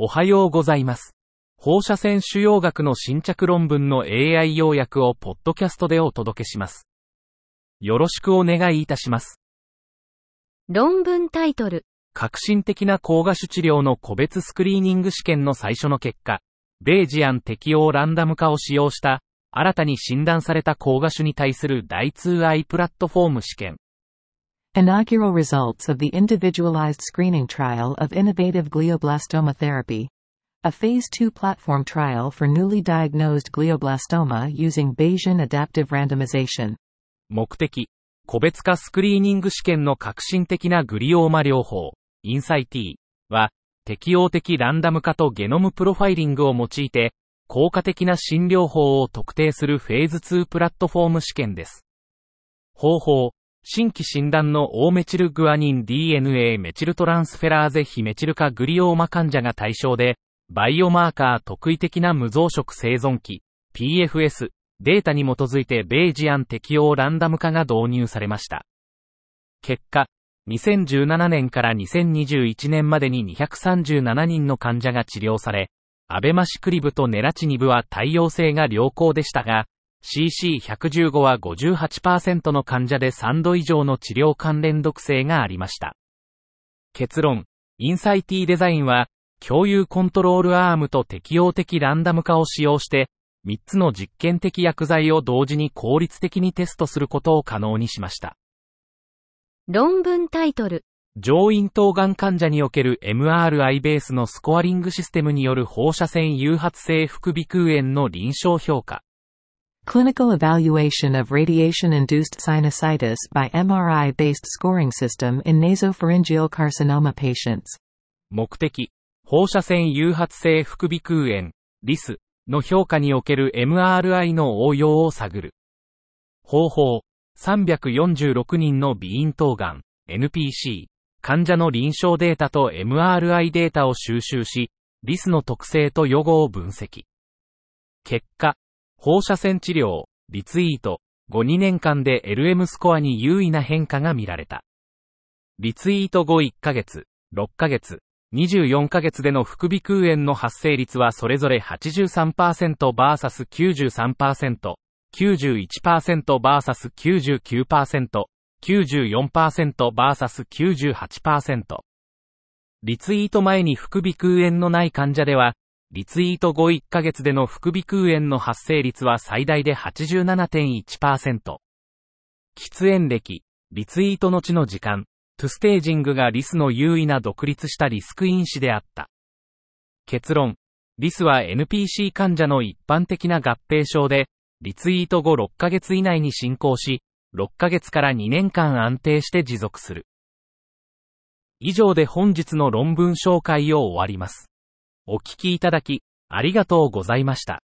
おはようございます。放射線腫瘍学の新着論文の AI 要約をポッドキャストでお届けします。よろしくお願いいたします。論文タイトル。革新的な抗芽種治療の個別スクリーニング試験の最初の結果、ベージアン適応ランダム化を使用した、新たに診断された抗芽種に対する第 2i プラットフォーム試験。Inaugural results of the individualized screening trial of innovative glioblastoma therapy. A phase 2 platform trial for newly diagnosed glioblastoma using Bayesian adaptive randomization. 目的、個別化スクリーニング試験の革新的なグリオーマ療法、 INSIGhT は、適応的ランダム化とゲノムプロファイリングを用いて、効果的な診療法を特定するフェーズ2プラットフォーム試験です。方法、新規診断のオーメチルグアニン DNA メチルトランスフェラーゼ非メチル化グリオーマ患者が対象で、バイオマーカー特異的な無増殖生存期、PFS、データに基づいてベージアン適応ランダム化が導入されました。結果、2017年から2021年までに237人の患者が治療され、アベマシクリブとネラチニブは対応性が良好でしたが、CC115 は58%の患者で3度以上の治療関連毒性がありました。結論、インサイティデザインは、共有コントロールアームと適応的ランダム化を使用して、3つの実験的薬剤を同時に効率的にテストすることを可能にしました。論文タイトル。上咽頭がん患者における MRI ベースのスコアリングシステムによる放射線誘発性副鼻腔炎の臨床評価。Clinical evaluation of radiation-induced sinusitis by MRI-based scoring system in nasopharyngeal carcinoma patients. 目的、放射線誘発性副鼻腔炎、RIS の評価における MRI の応用を探る。方法、346人の鼻咽頭がん、NPC、患者の臨床データと MRI データを収集し、RIS の特性と予後を分析。結果、放射線治療、リツイート、5、2年間で LM スコアに優位な変化が見られた。リツイート後1ヶ月、6ヶ月、24ヶ月での副鼻腔炎の発生率はそれぞれ 83%vs93%、91%vs99%、94%vs98%。リツイート前に副鼻腔炎のない患者では、リツイート後1ヶ月での副鼻腔炎の発生率は最大で87.1%。喫煙歴、リツイート後の時間、トゥステージングがリスの優位な独立したリスク因子であった。結論、リスは NPC 患者の一般的な合併症で、リツイート後6ヶ月以内に進行し、6ヶ月から2年間安定して持続する。以上で本日の論文紹介を終わります。お聞きいただき、ありがとうございました。